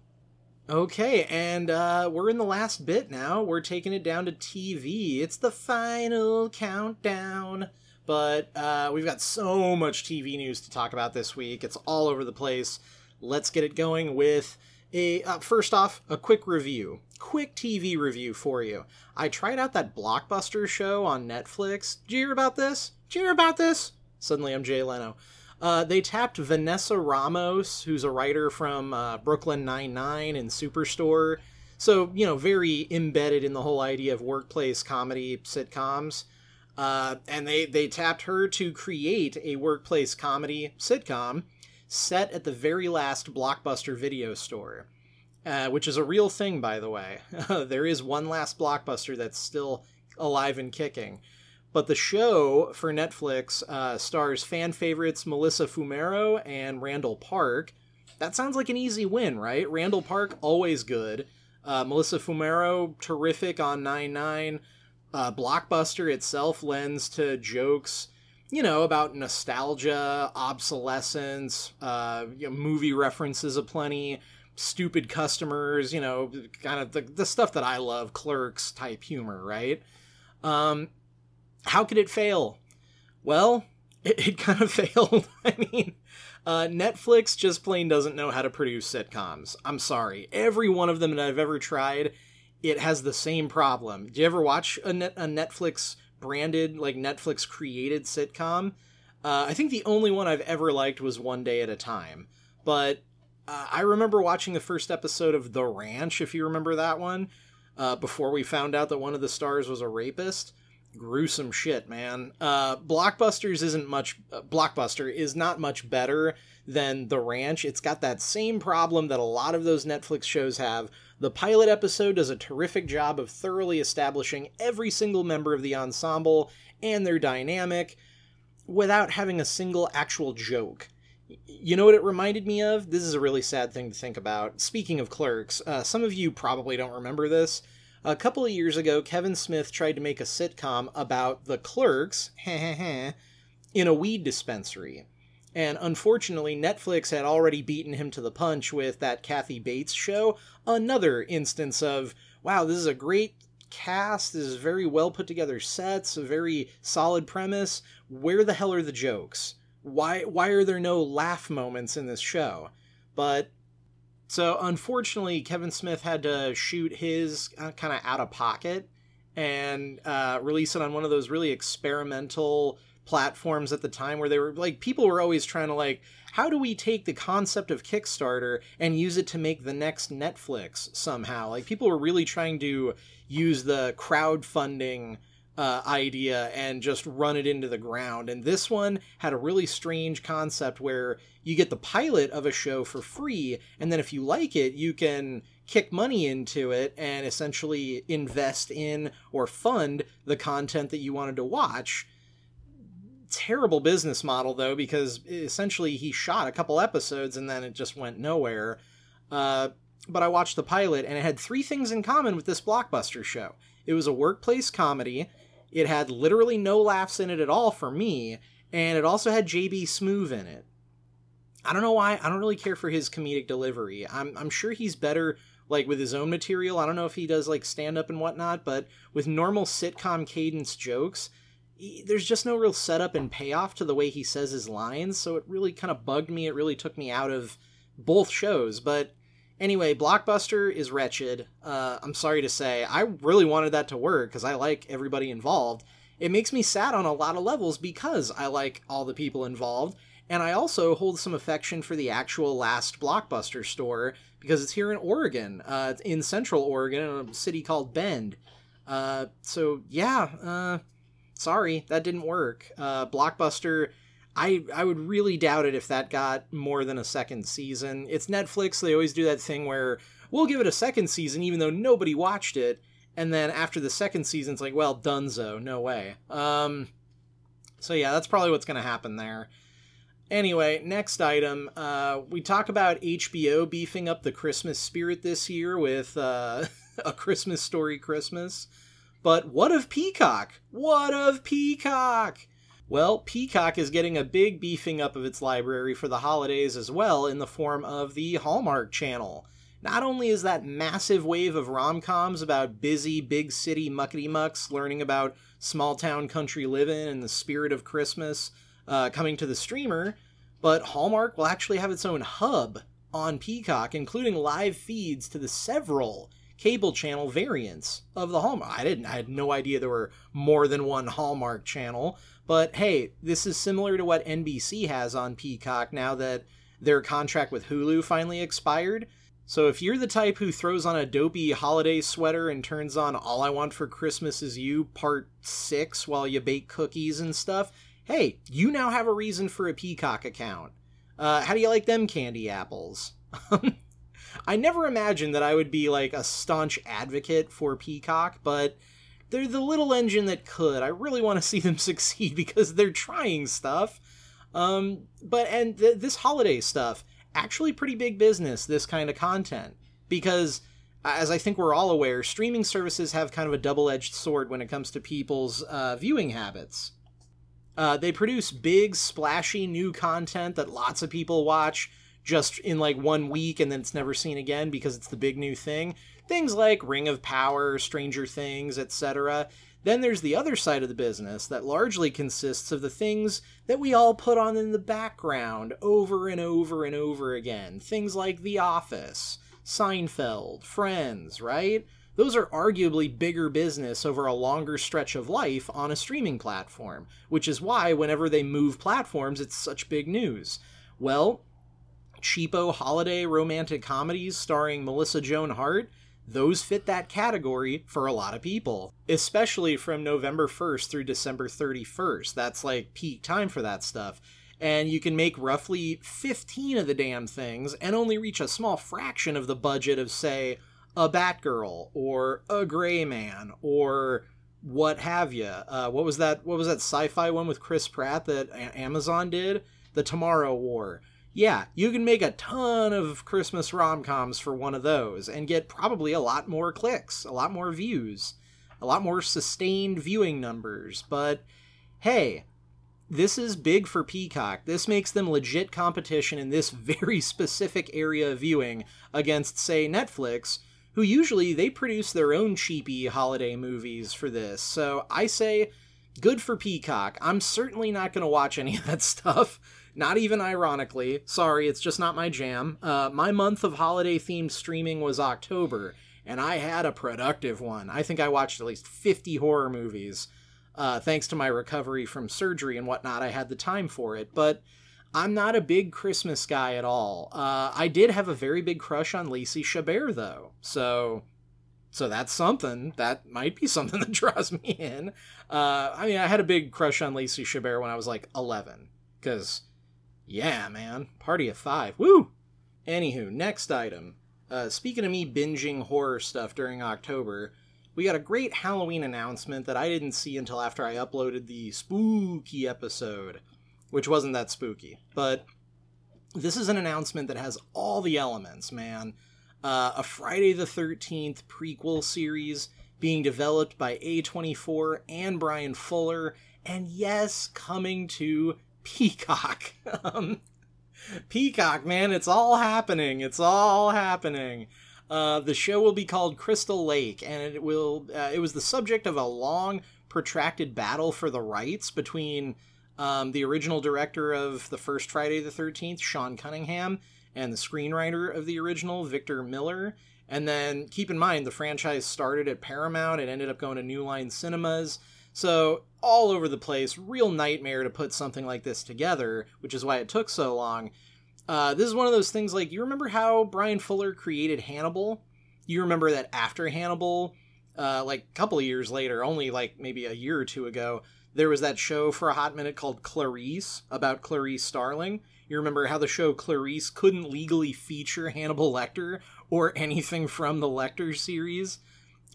Okay, and uh, we're in the last bit now. We're taking it down to TV. It's the final countdown. But uh, we've got so much TV news to talk about this week. It's all over the place. Let's get it going with a uh, first off a quick review, quick TV review for you. I tried out that blockbuster show on Netflix. Did you hear about this? Did you hear about this? Suddenly, I'm Jay Leno. Uh, they tapped Vanessa Ramos, who's a writer from uh, Brooklyn Nine Nine and Superstore. So you know, very embedded in the whole idea of workplace comedy sitcoms. Uh, and they, they tapped her to create a workplace comedy sitcom set at the very last Blockbuster video store, uh, which is a real thing, by the way. there is one last Blockbuster that's still alive and kicking. But the show for Netflix uh, stars fan favorites Melissa Fumero and Randall Park. That sounds like an easy win, right? Randall Park, always good. Uh, Melissa Fumero, terrific on 9 9 uh, Blockbuster itself lends to jokes, you know, about nostalgia, obsolescence, uh, you know, movie references aplenty, stupid customers, you know, kind of the, the stuff that I love, clerks type humor, right? Um, how could it fail? Well, it, it kind of failed. I mean, uh, Netflix just plain doesn't know how to produce sitcoms. I'm sorry. Every one of them that I've ever tried it has the same problem. Do you ever watch a, net, a Netflix branded, like Netflix created sitcom? Uh, I think the only one I've ever liked was One Day at a Time. But uh, I remember watching the first episode of The Ranch, if you remember that one, uh, before we found out that one of the stars was a rapist. Gruesome shit, man. Uh, Blockbusters isn't much. Uh, Blockbuster is not much better than The Ranch. It's got that same problem that a lot of those Netflix shows have, the pilot episode does a terrific job of thoroughly establishing every single member of the ensemble and their dynamic without having a single actual joke. You know what it reminded me of? This is a really sad thing to think about. Speaking of clerks, uh, some of you probably don't remember this. A couple of years ago, Kevin Smith tried to make a sitcom about the clerks in a weed dispensary. And unfortunately, Netflix had already beaten him to the punch with that Kathy Bates show. Another instance of, wow, this is a great cast, this is very well put together sets, a very solid premise. Where the hell are the jokes? why why are there no laugh moments in this show? But so unfortunately, Kevin Smith had to shoot his uh, kind of out of pocket and uh, release it on one of those really experimental platforms at the time where they were like people were always trying to like how do we take the concept of Kickstarter and use it to make the next Netflix somehow? Like people were really trying to use the crowdfunding uh, idea and just run it into the ground. And this one had a really strange concept where you get the pilot of a show for free, and then if you like it, you can kick money into it and essentially invest in or fund the content that you wanted to watch. Terrible business model, though, because essentially he shot a couple episodes and then it just went nowhere. Uh, but I watched the pilot, and it had three things in common with this blockbuster show. It was a workplace comedy it had literally no laughs in it at all for me, and it also had JB Smoove in it. I don't know why. I don't really care for his comedic delivery. I'm I'm sure he's better like with his own material. I don't know if he does like stand up and whatnot, but with normal sitcom cadence jokes, there's just no real setup and payoff to the way he says his lines. So it really kind of bugged me. It really took me out of both shows. But Anyway, Blockbuster is wretched. Uh, I'm sorry to say. I really wanted that to work because I like everybody involved. It makes me sad on a lot of levels because I like all the people involved. And I also hold some affection for the actual last Blockbuster store because it's here in Oregon, uh, in Central Oregon, in a city called Bend. Uh, so, yeah, uh, sorry, that didn't work. Uh, Blockbuster I I would really doubt it if that got more than a second season. It's Netflix, they always do that thing where we'll give it a second season even though nobody watched it, and then after the second season it's like, well, dunzo, no way. Um so yeah, that's probably what's going to happen there. Anyway, next item. Uh, we talk about HBO beefing up the Christmas spirit this year with uh, a Christmas Story Christmas. But what of Peacock? What of Peacock? Well, Peacock is getting a big beefing up of its library for the holidays as well in the form of the Hallmark Channel. Not only is that massive wave of rom coms about busy big city muckety mucks learning about small town country living and the spirit of Christmas uh, coming to the streamer, but Hallmark will actually have its own hub on Peacock, including live feeds to the several cable channel variants of the Hallmark. I didn't I had no idea there were more than one Hallmark channel, but hey, this is similar to what NBC has on Peacock now that their contract with Hulu finally expired. So if you're the type who throws on a dopey holiday sweater and turns on All I Want for Christmas Is You Part 6 while you bake cookies and stuff, hey, you now have a reason for a Peacock account. Uh, how do you like them candy apples? I never imagined that I would be like a staunch advocate for Peacock, but they're the little engine that could. I really want to see them succeed because they're trying stuff. Um, but and th- this holiday stuff actually pretty big business. This kind of content because as I think we're all aware, streaming services have kind of a double edged sword when it comes to people's uh, viewing habits. Uh, they produce big, splashy new content that lots of people watch just in like one week and then it's never seen again because it's the big new thing. Things like Ring of Power, Stranger Things, etc. Then there's the other side of the business that largely consists of the things that we all put on in the background over and over and over again. Things like The Office, Seinfeld, Friends, right? Those are arguably bigger business over a longer stretch of life on a streaming platform, which is why whenever they move platforms, it's such big news. Well, cheapo holiday romantic comedies starring Melissa Joan Hart those fit that category for a lot of people, especially from November 1st through December 31st. That's like peak time for that stuff. And you can make roughly 15 of the damn things and only reach a small fraction of the budget of, say, a Batgirl or a Gray Man or what have you. Uh, what was that? What was that sci-fi one with Chris Pratt that Amazon did? The Tomorrow War yeah, you can make a ton of Christmas rom coms for one of those and get probably a lot more clicks, a lot more views, a lot more sustained viewing numbers. But hey, this is big for Peacock. This makes them legit competition in this very specific area of viewing against, say, Netflix, who usually they produce their own cheapy holiday movies for this. So I say good for Peacock. I'm certainly not going to watch any of that stuff. Not even ironically. Sorry, it's just not my jam. Uh, my month of holiday themed streaming was October, and I had a productive one. I think I watched at least 50 horror movies. Uh, thanks to my recovery from surgery and whatnot, I had the time for it. But I'm not a big Christmas guy at all. Uh, I did have a very big crush on Lacey Chabert, though. So so that's something. That might be something that draws me in. Uh, I mean, I had a big crush on Lacey Chabert when I was like 11. Because, yeah, man. Party of five. Woo! Anywho, next item. Uh, speaking of me binging horror stuff during October, we got a great Halloween announcement that I didn't see until after I uploaded the spooky episode, which wasn't that spooky. But this is an announcement that has all the elements, man uh, a Friday the 13th prequel series being developed by A24 and Bryan Fuller, and yes, coming to Peacock. um, Peacock, man, it's all happening. It's all happening. Uh, the show will be called Crystal Lake, and it will. Uh, it was the subject of a long, protracted battle for the rights between um, the original director of the first Friday the Thirteenth, Sean Cunningham, and the screenwriter of the original, Victor Miller. And then keep in mind, the franchise started at Paramount. It ended up going to New Line Cinemas. So, all over the place, real nightmare to put something like this together, which is why it took so long. Uh, this is one of those things like, you remember how Bryan Fuller created Hannibal? You remember that after Hannibal, uh, like a couple of years later, only like maybe a year or two ago, there was that show for a hot minute called Clarice about Clarice Starling. You remember how the show Clarice couldn't legally feature Hannibal Lecter or anything from the Lecter series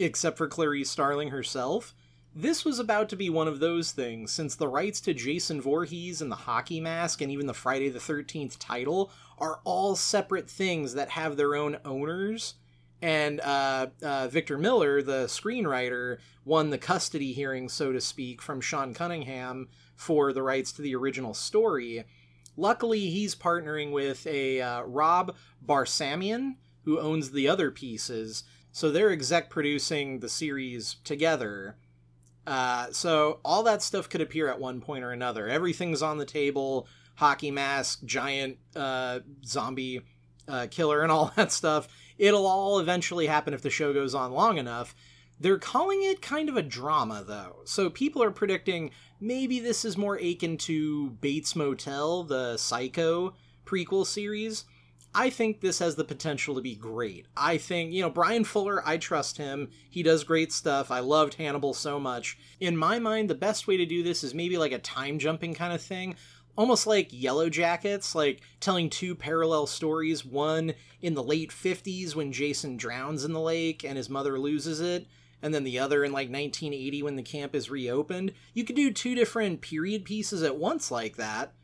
except for Clarice Starling herself? This was about to be one of those things, since the rights to Jason Voorhees and the hockey mask and even the Friday the 13th title are all separate things that have their own owners. And uh, uh, Victor Miller, the screenwriter, won the custody hearing, so to speak, from Sean Cunningham for the rights to the original story. Luckily, he's partnering with a uh, Rob Barsamian, who owns the other pieces, so they're exec producing the series together. Uh, so all that stuff could appear at one point or another. Everything's on the table: hockey mask, giant uh, zombie uh, killer, and all that stuff. It'll all eventually happen if the show goes on long enough. They're calling it kind of a drama, though. So people are predicting maybe this is more akin to Bates Motel, the Psycho prequel series. I think this has the potential to be great. I think, you know, Bryan Fuller, I trust him. He does great stuff. I loved Hannibal so much. In my mind, the best way to do this is maybe like a time jumping kind of thing. Almost like Yellow Jackets, like telling two parallel stories. One in the late 50s when Jason drowns in the lake and his mother loses it, and then the other in like 1980 when the camp is reopened. You could do two different period pieces at once like that.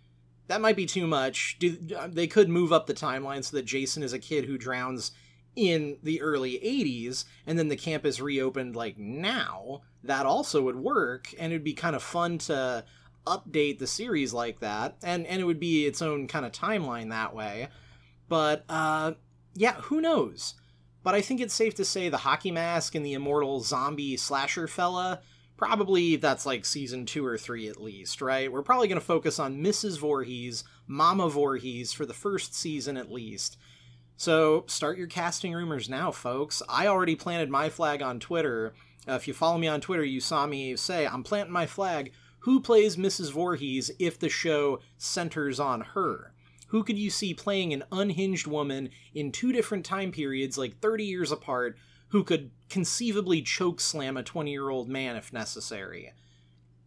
That might be too much. Do, they could move up the timeline so that Jason is a kid who drowns in the early 80s and then the camp is reopened like now. That also would work and it would be kind of fun to update the series like that and and it would be its own kind of timeline that way. But uh yeah, who knows? but I think it's safe to say the hockey mask and the immortal zombie slasher fella, probably that's like season two or three at least, right? We're probably going to focus on Mrs. Voorhees, Mama Voorhees for the first season at least. So start your casting rumors now, folks. I already planted my flag on Twitter. Uh, if you follow me on Twitter, you saw me say, I'm planting my flag. Who plays Mrs. Voorhees if the show centers on her? who could you see playing an unhinged woman in two different time periods, like 30 years apart, who could conceivably choke slam a 20 year old man if necessary?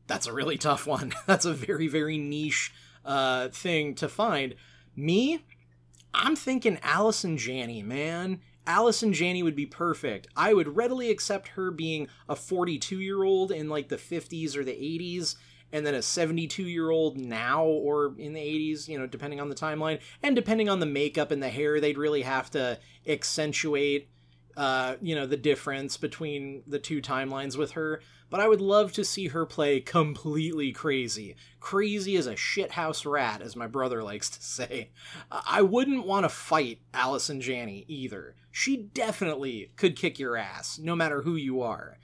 That's a really tough one. That's a very, very niche uh, thing to find. Me, I'm thinking Allison Janney, man. Allison Janney would be perfect. I would readily accept her being a 42 year old in like the 50s or the 80s and then a 72 year old now or in the 80s, you know, depending on the timeline and depending on the makeup and the hair, they'd really have to accentuate, uh, you know, the difference between the two timelines with her. But I would love to see her play completely crazy. Crazy as a shithouse rat, as my brother likes to say. I wouldn't want to fight Allison Janney either. She definitely could kick your ass, no matter who you are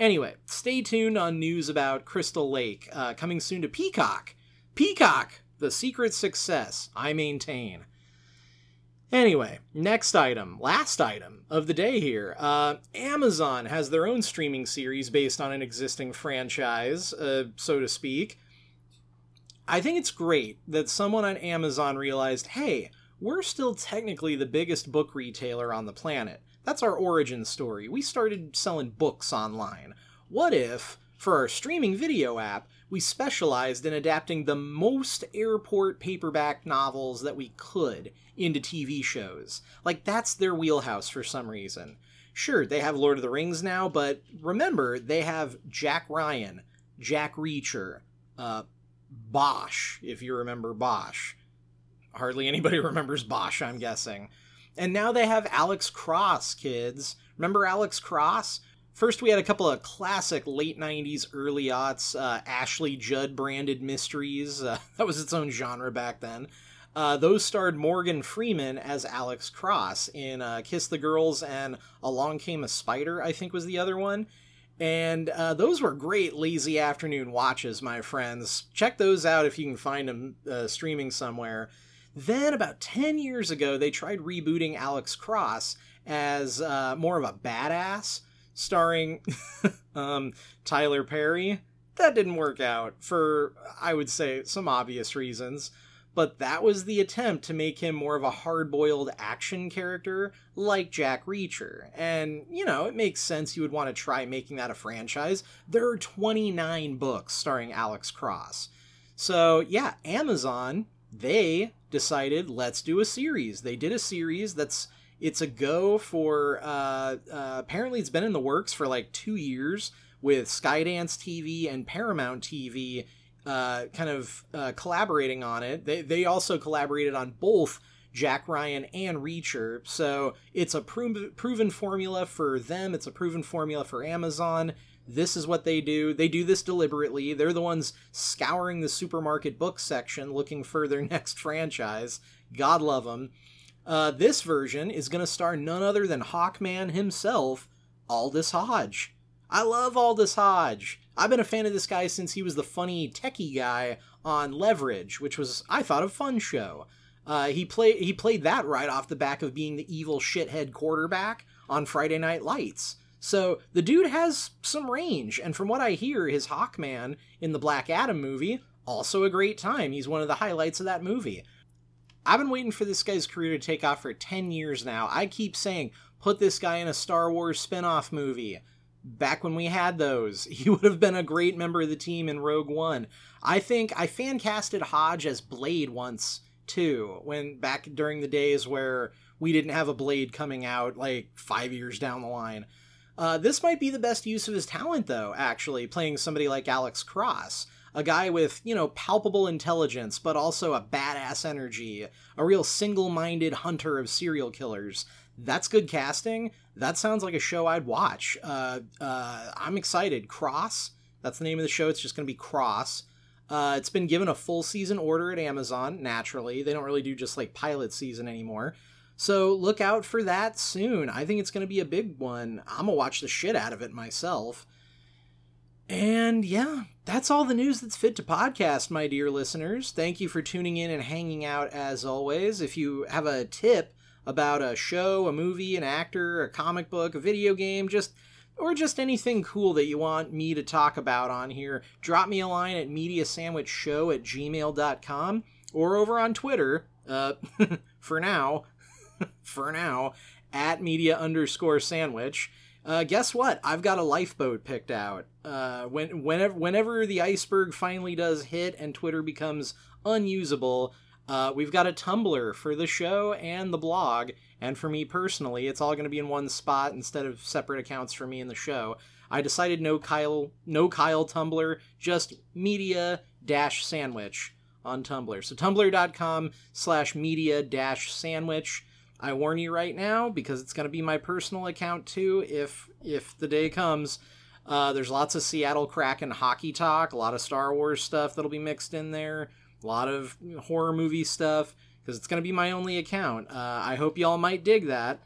Anyway, stay tuned on news about Crystal Lake, uh, coming soon to Peacock. Peacock, the secret success, I maintain. Anyway, next item, last item of the day here. Uh, Amazon has their own streaming series based on an existing franchise, uh, so to speak. I think it's great that someone on Amazon realized hey, we're still technically the biggest book retailer on the planet. That's our origin story. We started selling books online. What if, for our streaming video app, we specialized in adapting the most airport paperback novels that we could into TV shows? Like, that's their wheelhouse for some reason. Sure, they have Lord of the Rings now, but remember, they have Jack Ryan, Jack Reacher, uh, Bosch, if you remember Bosch. Hardly anybody remembers Bosch, I'm guessing. And now they have Alex Cross, kids. Remember Alex Cross? First, we had a couple of classic late 90s, early aughts, uh, Ashley Judd branded mysteries. Uh, that was its own genre back then. Uh, those starred Morgan Freeman as Alex Cross in uh, Kiss the Girls and Along Came a Spider, I think was the other one. And uh, those were great lazy afternoon watches, my friends. Check those out if you can find them uh, streaming somewhere. Then, about 10 years ago, they tried rebooting Alex Cross as more of a badass, starring um, Tyler Perry. That didn't work out for, I would say, some obvious reasons but that was the attempt to make him more of a hard boiled action character like Jack Reacher. And, you know, it makes sense you would want to try making that a franchise. There are 29 books starring Alex Cross. So, yeah, Amazon, they decided let's do a series. They did a series that's it's a go for uh, uh, apparently it's been in the works for like two years with Skydance TV and Paramount TV uh, kind of uh, collaborating on it. They they also collaborated on both Jack Ryan and Reacher, so it's a pro- proven formula for them. It's a proven formula for Amazon. This is what they do. They do this deliberately. They're the ones scouring the supermarket book section looking for their next franchise. God love them. Uh, this version is going to star none other than Hawkman himself, Aldis Hodge. I love Aldis Hodge. I've been a fan of this guy since he was the funny techie guy on Leverage, which was I thought a fun show. Uh, he played he played that right off the back of being the evil shithead quarterback on Friday Night Lights. So the dude has some range, and from what I hear, his Hawkman in the Black Adam movie also a great time. He's one of the highlights of that movie. I've been waiting for this guy's career to take off for 10 years now. I keep saying, put this guy in a Star Wars spin off movie back when we had those. He would have been a great member of the team in Rogue One. I think I fan casted Hodge as Blade once too, when back during the days where we didn't have a Blade coming out like five years down the line. Uh, this might be the best use of his talent, though, actually, playing somebody like Alex Cross. A guy with, you know, palpable intelligence, but also a badass energy. A real single minded hunter of serial killers that's good casting. That sounds like a show I'd watch. Uh, uh, I'm excited. Cross, that's the name of the show. It's just going to be Cross. Uh, it's been given a full season order at Amazon, naturally. They don't really do just like pilot season anymore. So look out for that soon. I think it's going to be a big one. I'm going to watch the shit out of it myself. And yeah, that's all the news that's fit to podcast, my dear listeners. Thank you for tuning in and hanging out as always. If you have a tip, about a show, a movie, an actor, a comic book, a video game, just or just anything cool that you want me to talk about on here, drop me a line at mediasandwichshow at gmail.com or over on Twitter, uh, for now, for now, at media underscore sandwich. Uh, guess what? I've got a lifeboat picked out. Uh, when whenever whenever the iceberg finally does hit and Twitter becomes unusable, uh, we've got a Tumblr for the show and the blog, and for me personally, it's all going to be in one spot instead of separate accounts for me and the show. I decided no Kyle, no Kyle Tumblr, just media dash sandwich on Tumblr. So tumblr.com slash media dash sandwich. I warn you right now because it's going to be my personal account too. If if the day comes, uh, there's lots of Seattle Kraken hockey talk, a lot of Star Wars stuff that'll be mixed in there a lot of horror movie stuff because it's going to be my only account. Uh, I hope y'all might dig that.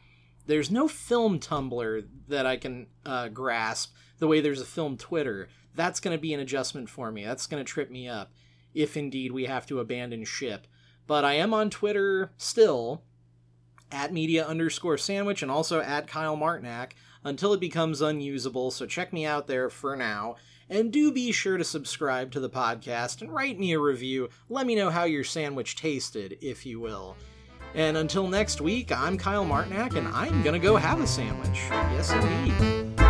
there's no film Tumblr that I can uh, grasp the way there's a film Twitter. That's going to be an adjustment for me. That's going to trip me up if indeed we have to abandon ship. But I am on Twitter still at media underscore sandwich and also at Kyle Martinak until it becomes unusable. So check me out there for now. And do be sure to subscribe to the podcast and write me a review. Let me know how your sandwich tasted, if you will. And until next week, I'm Kyle Martinak, and I'm gonna go have a sandwich. Yes, indeed.